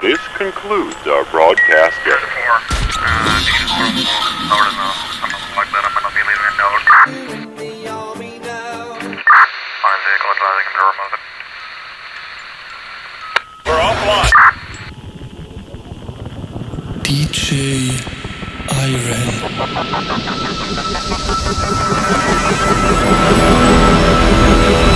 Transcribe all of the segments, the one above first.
This concludes our broadcast. Day. Four. Uh, need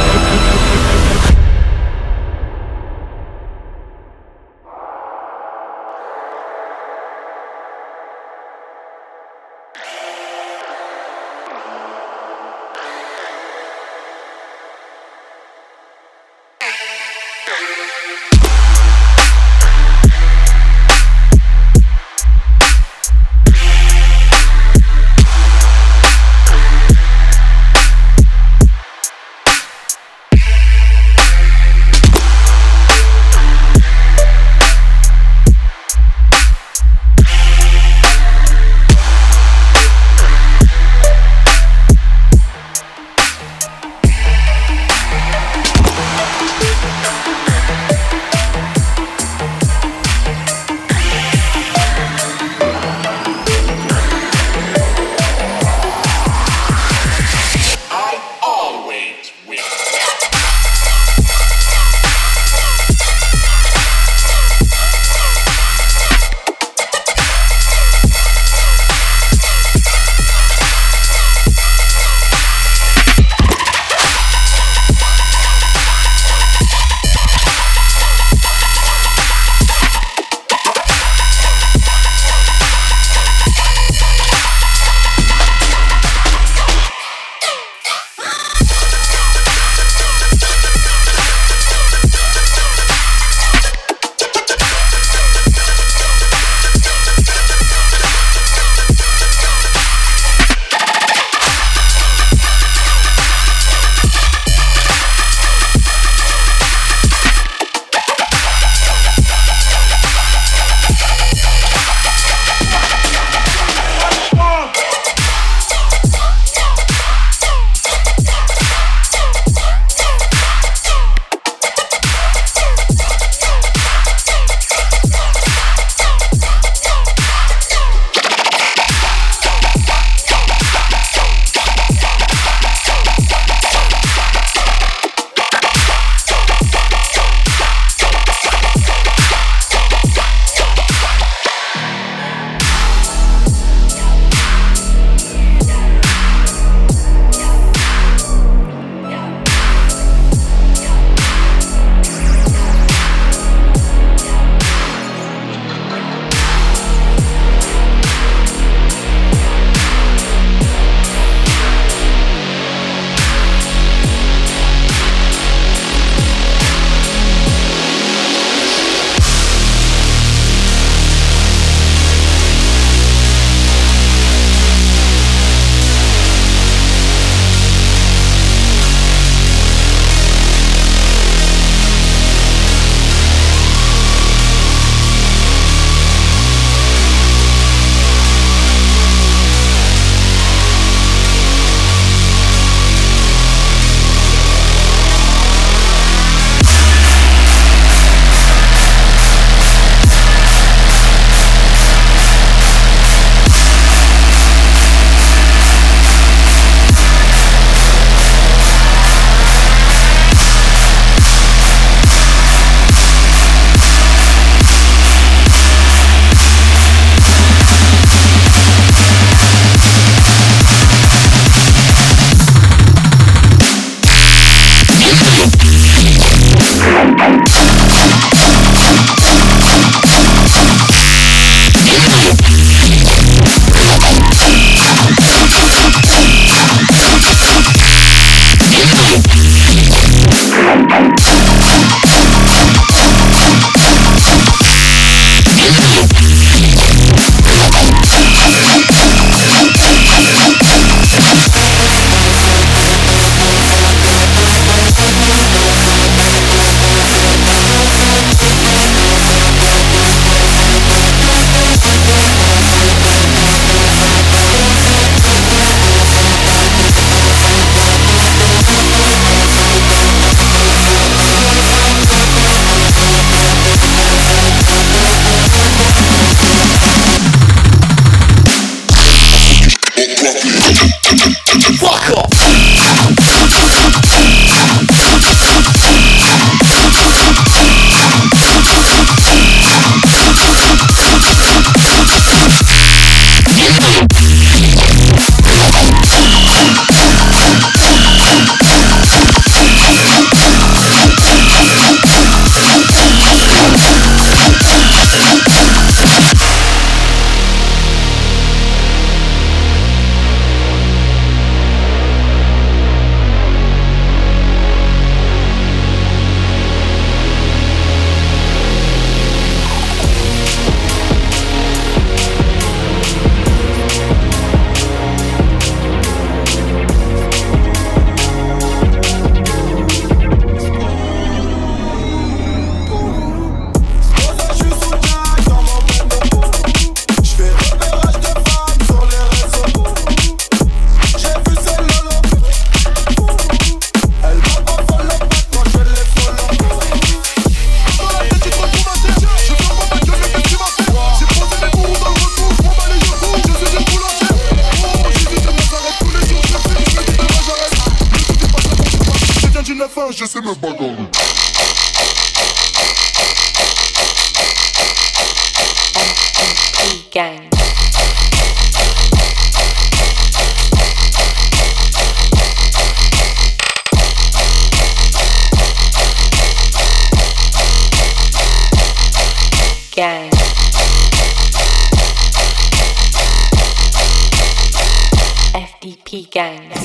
Gang.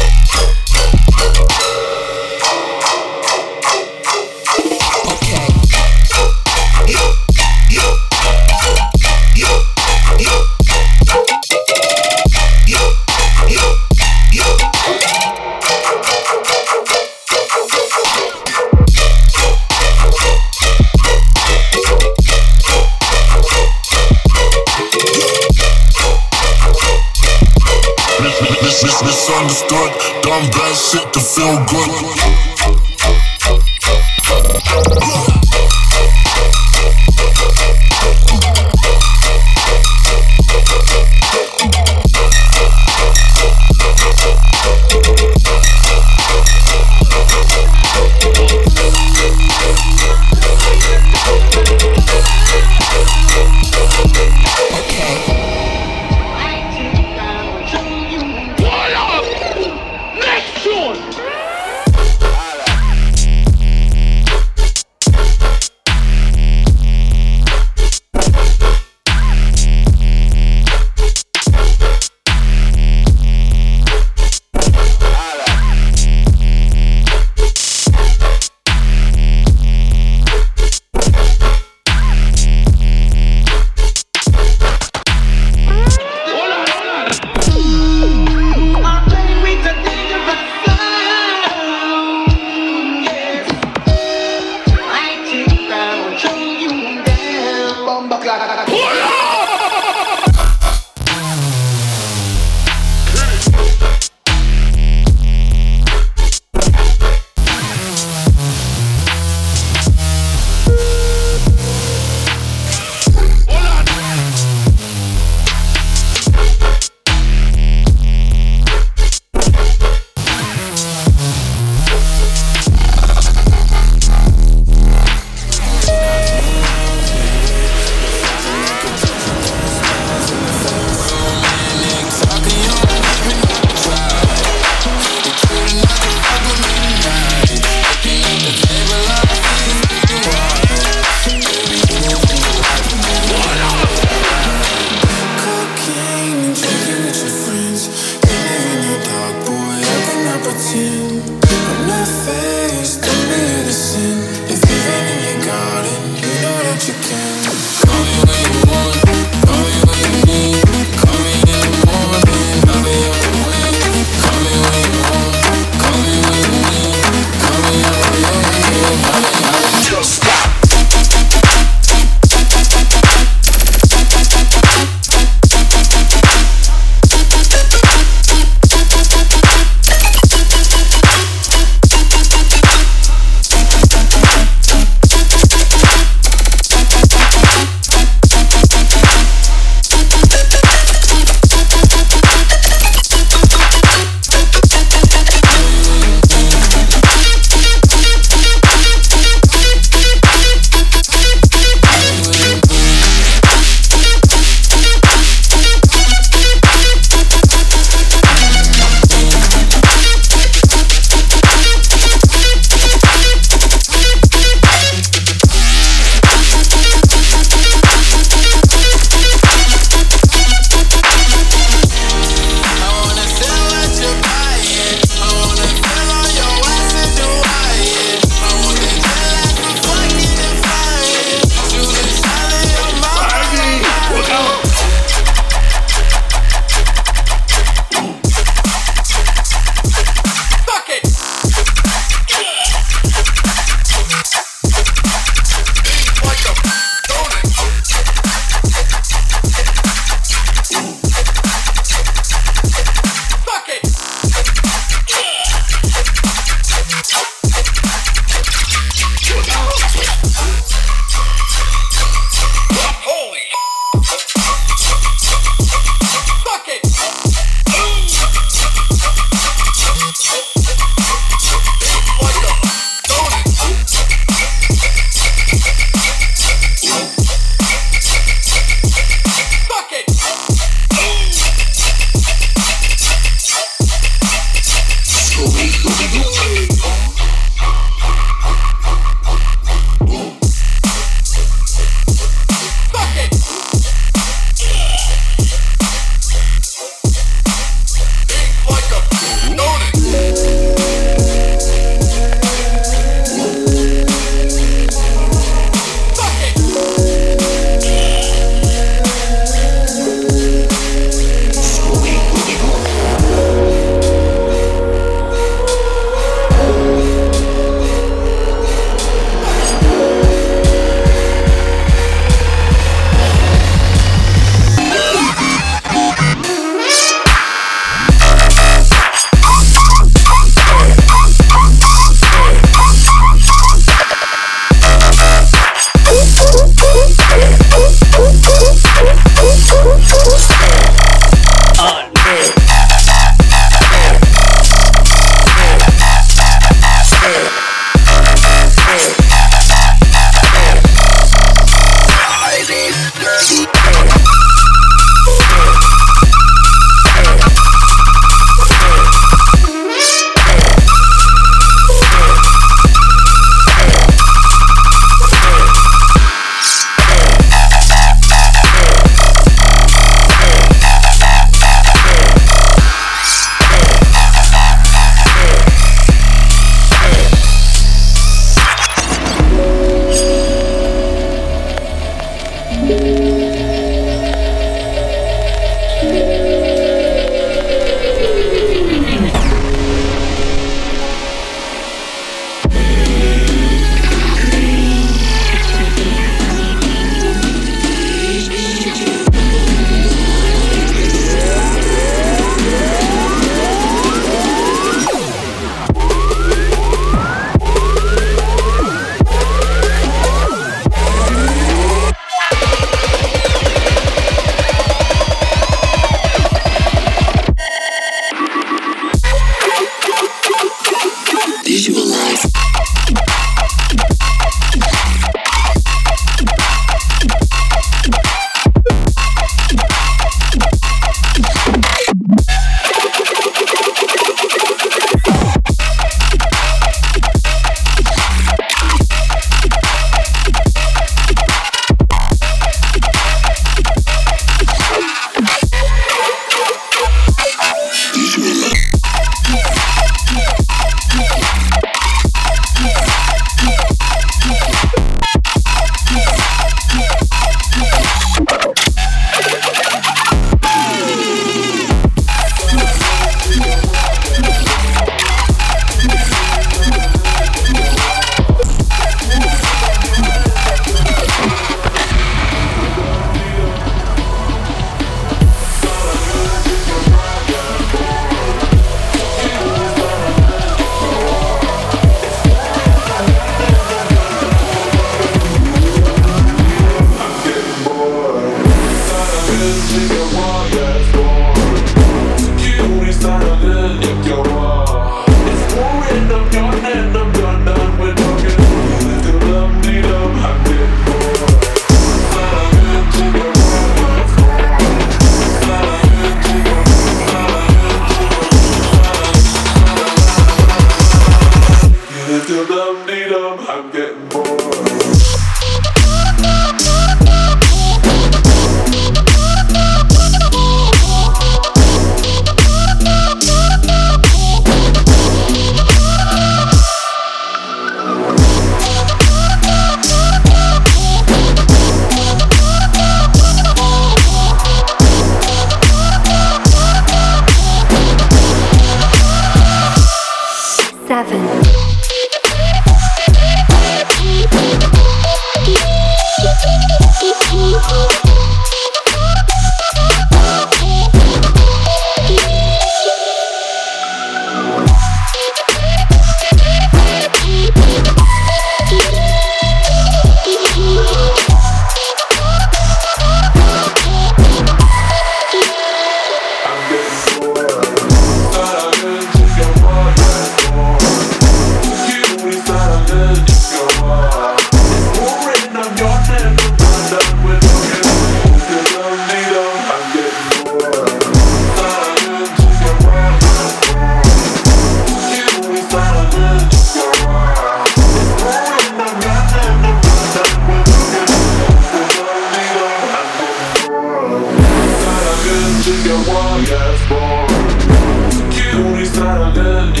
the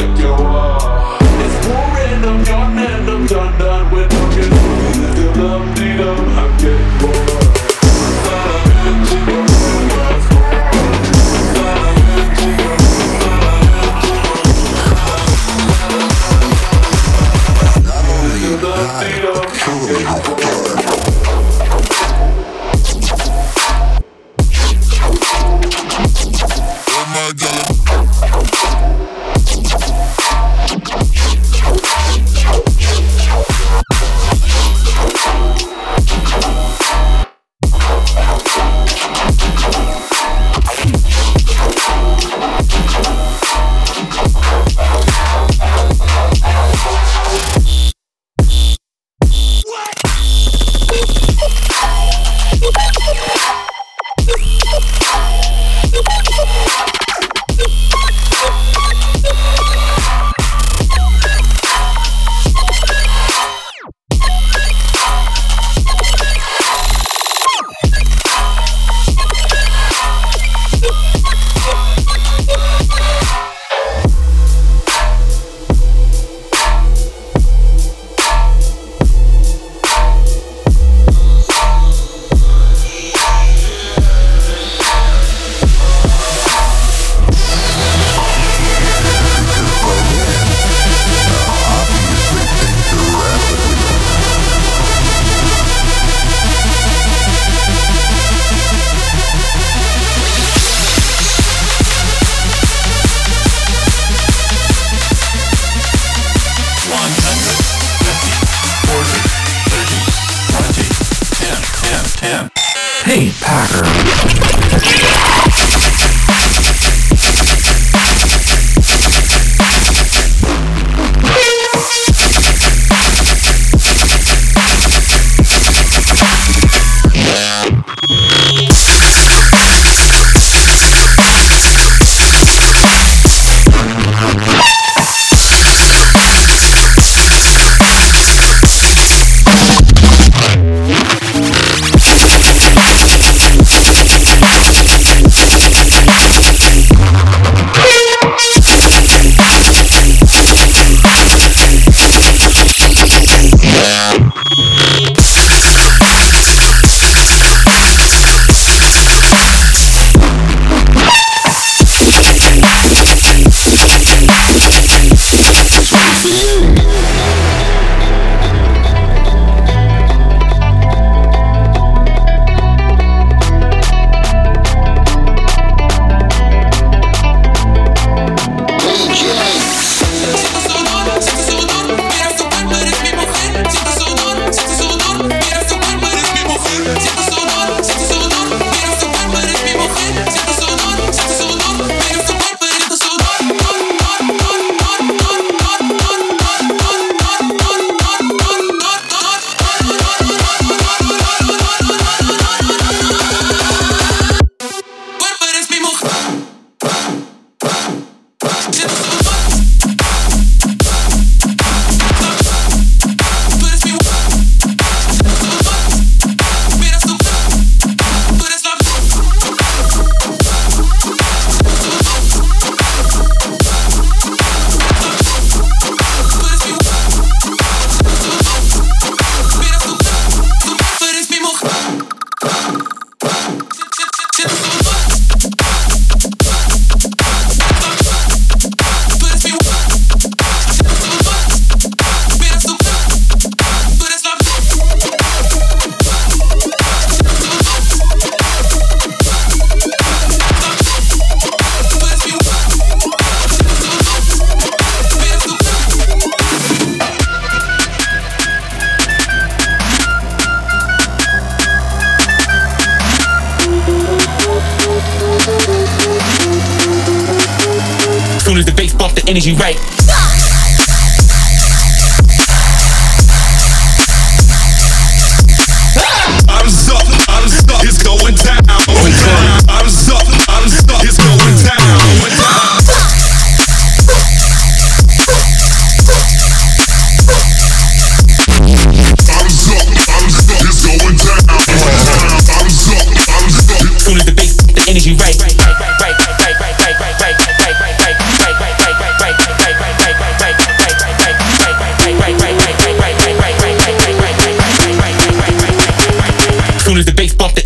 energy right.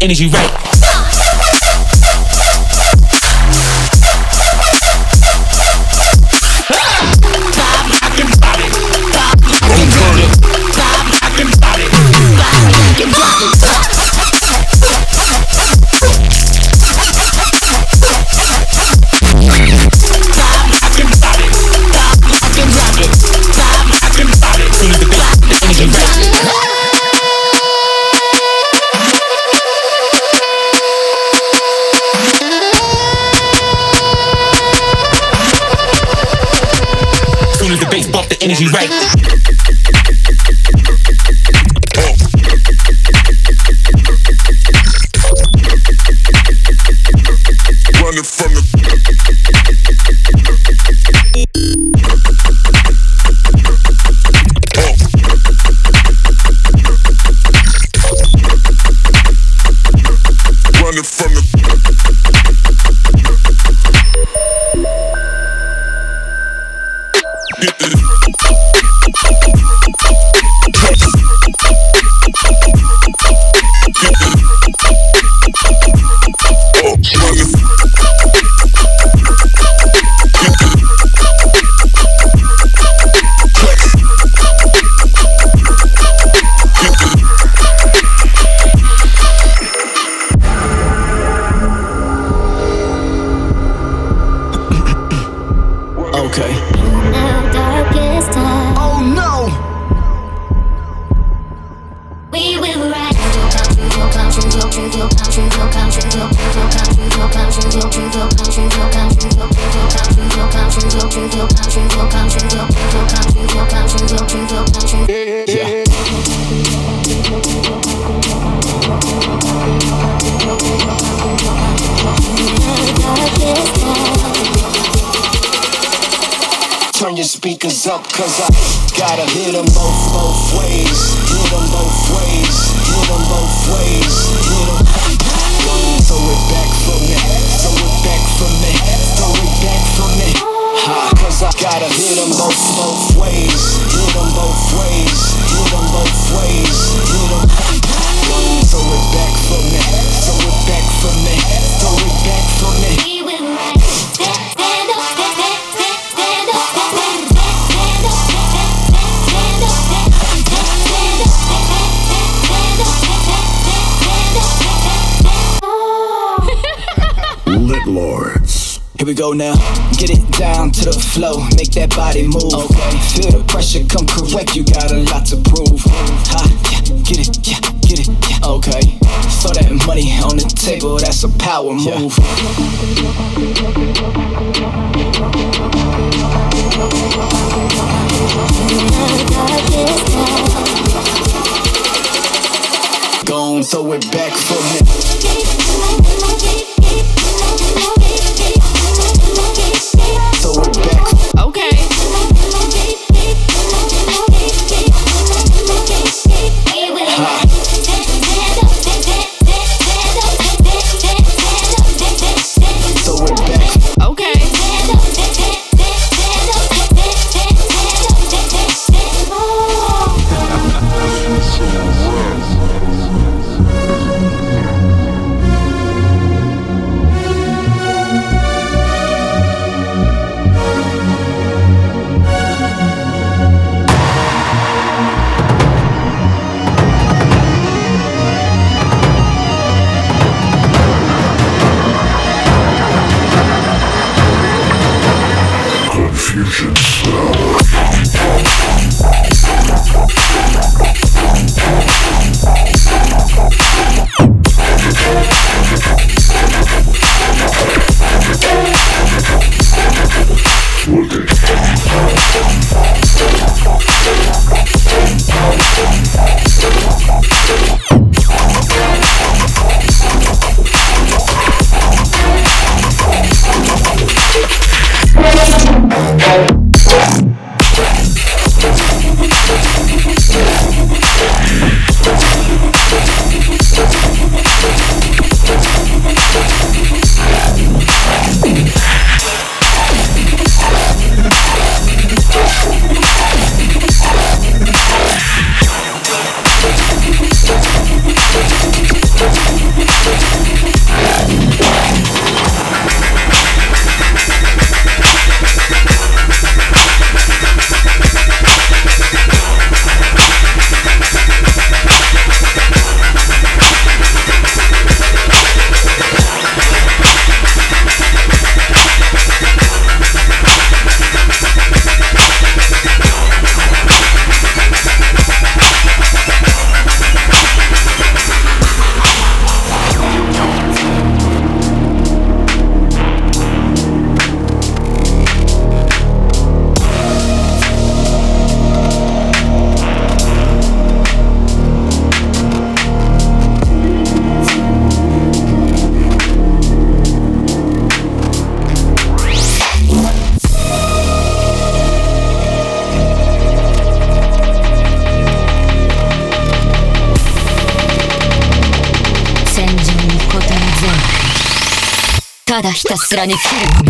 Energy right. Energy right. should come correct. You got a lot to prove. Ha, yeah, get it, yeah, get it, yeah. Okay. Throw that money on the table, that's a power move. Yeah. Gon' throw it back for me. high. 不然你去。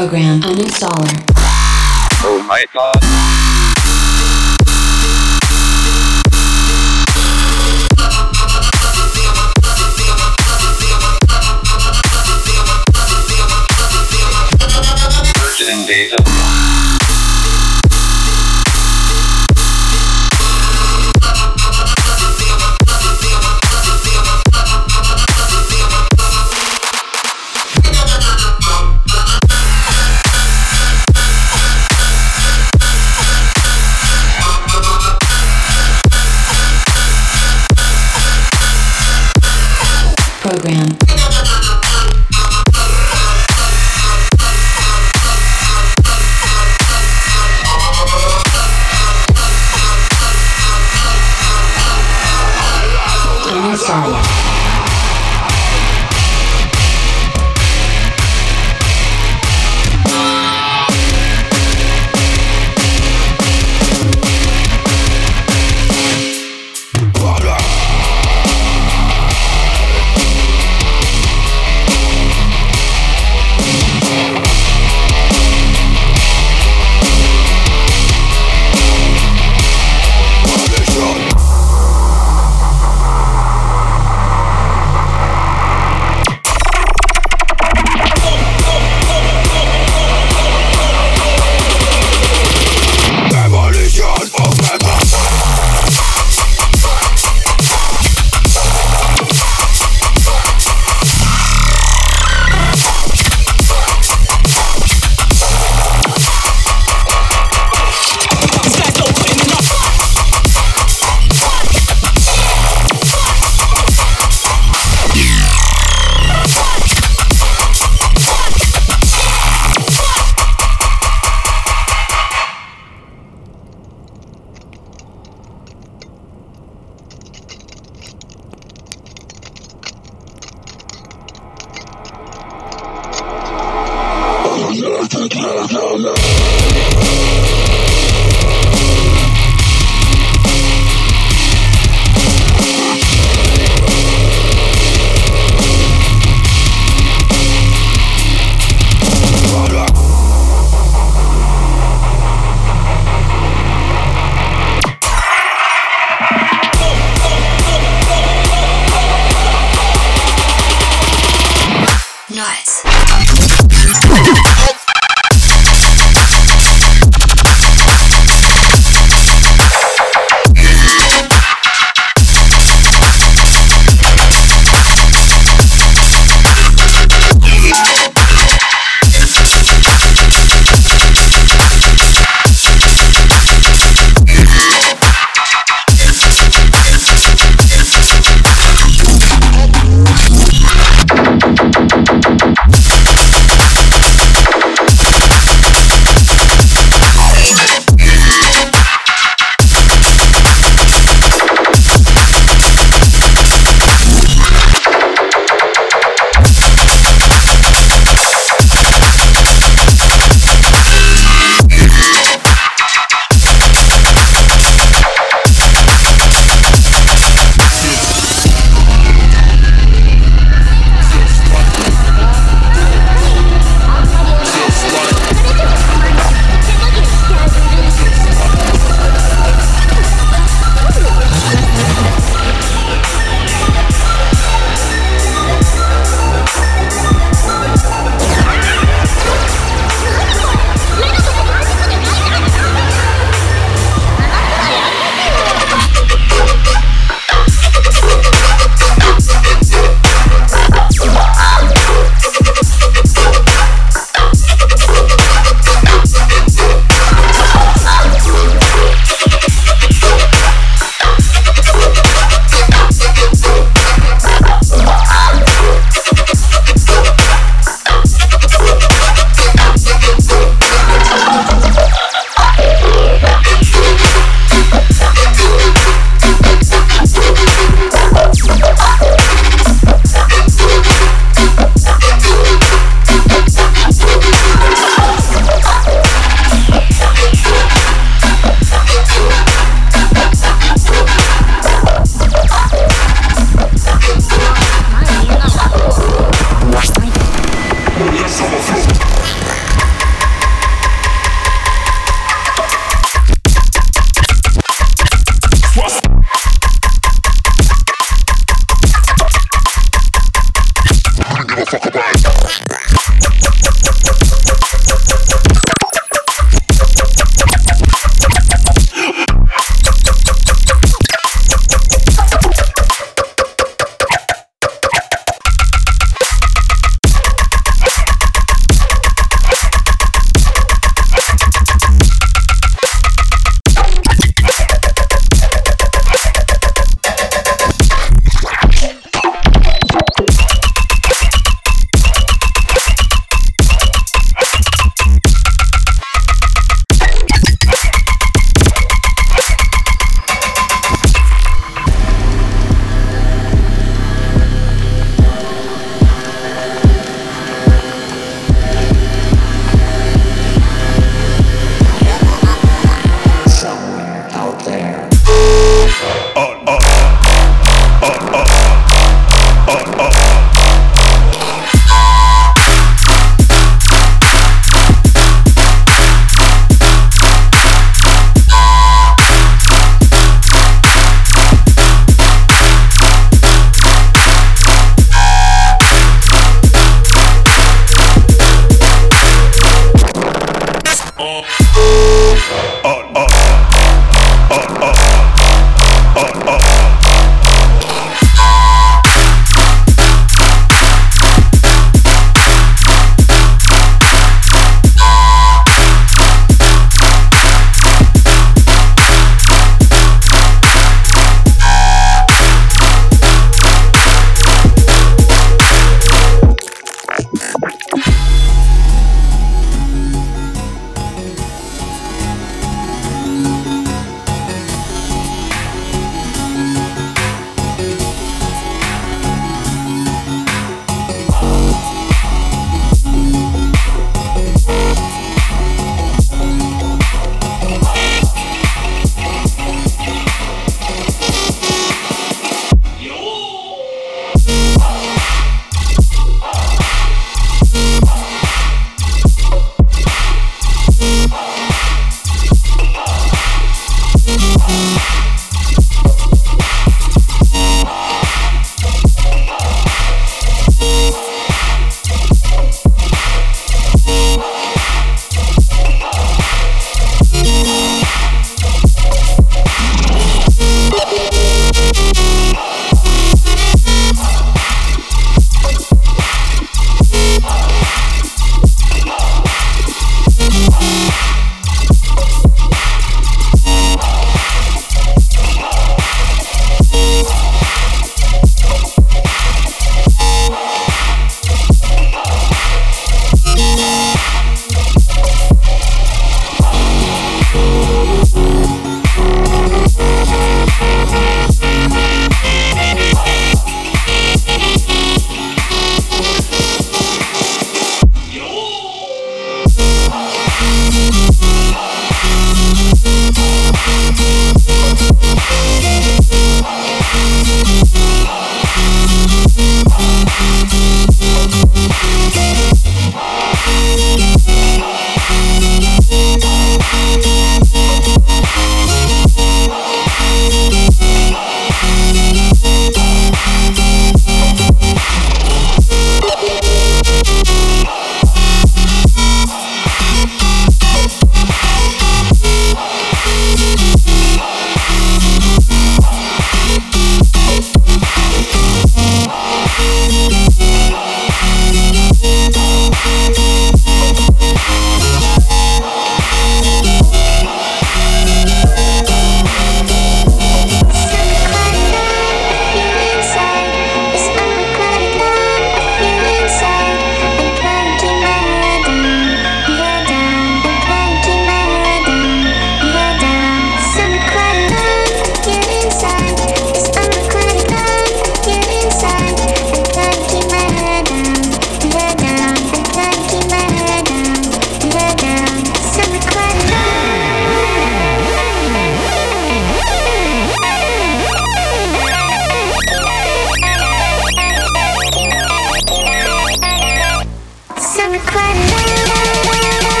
Program uninstaller. Oh my god. Virgin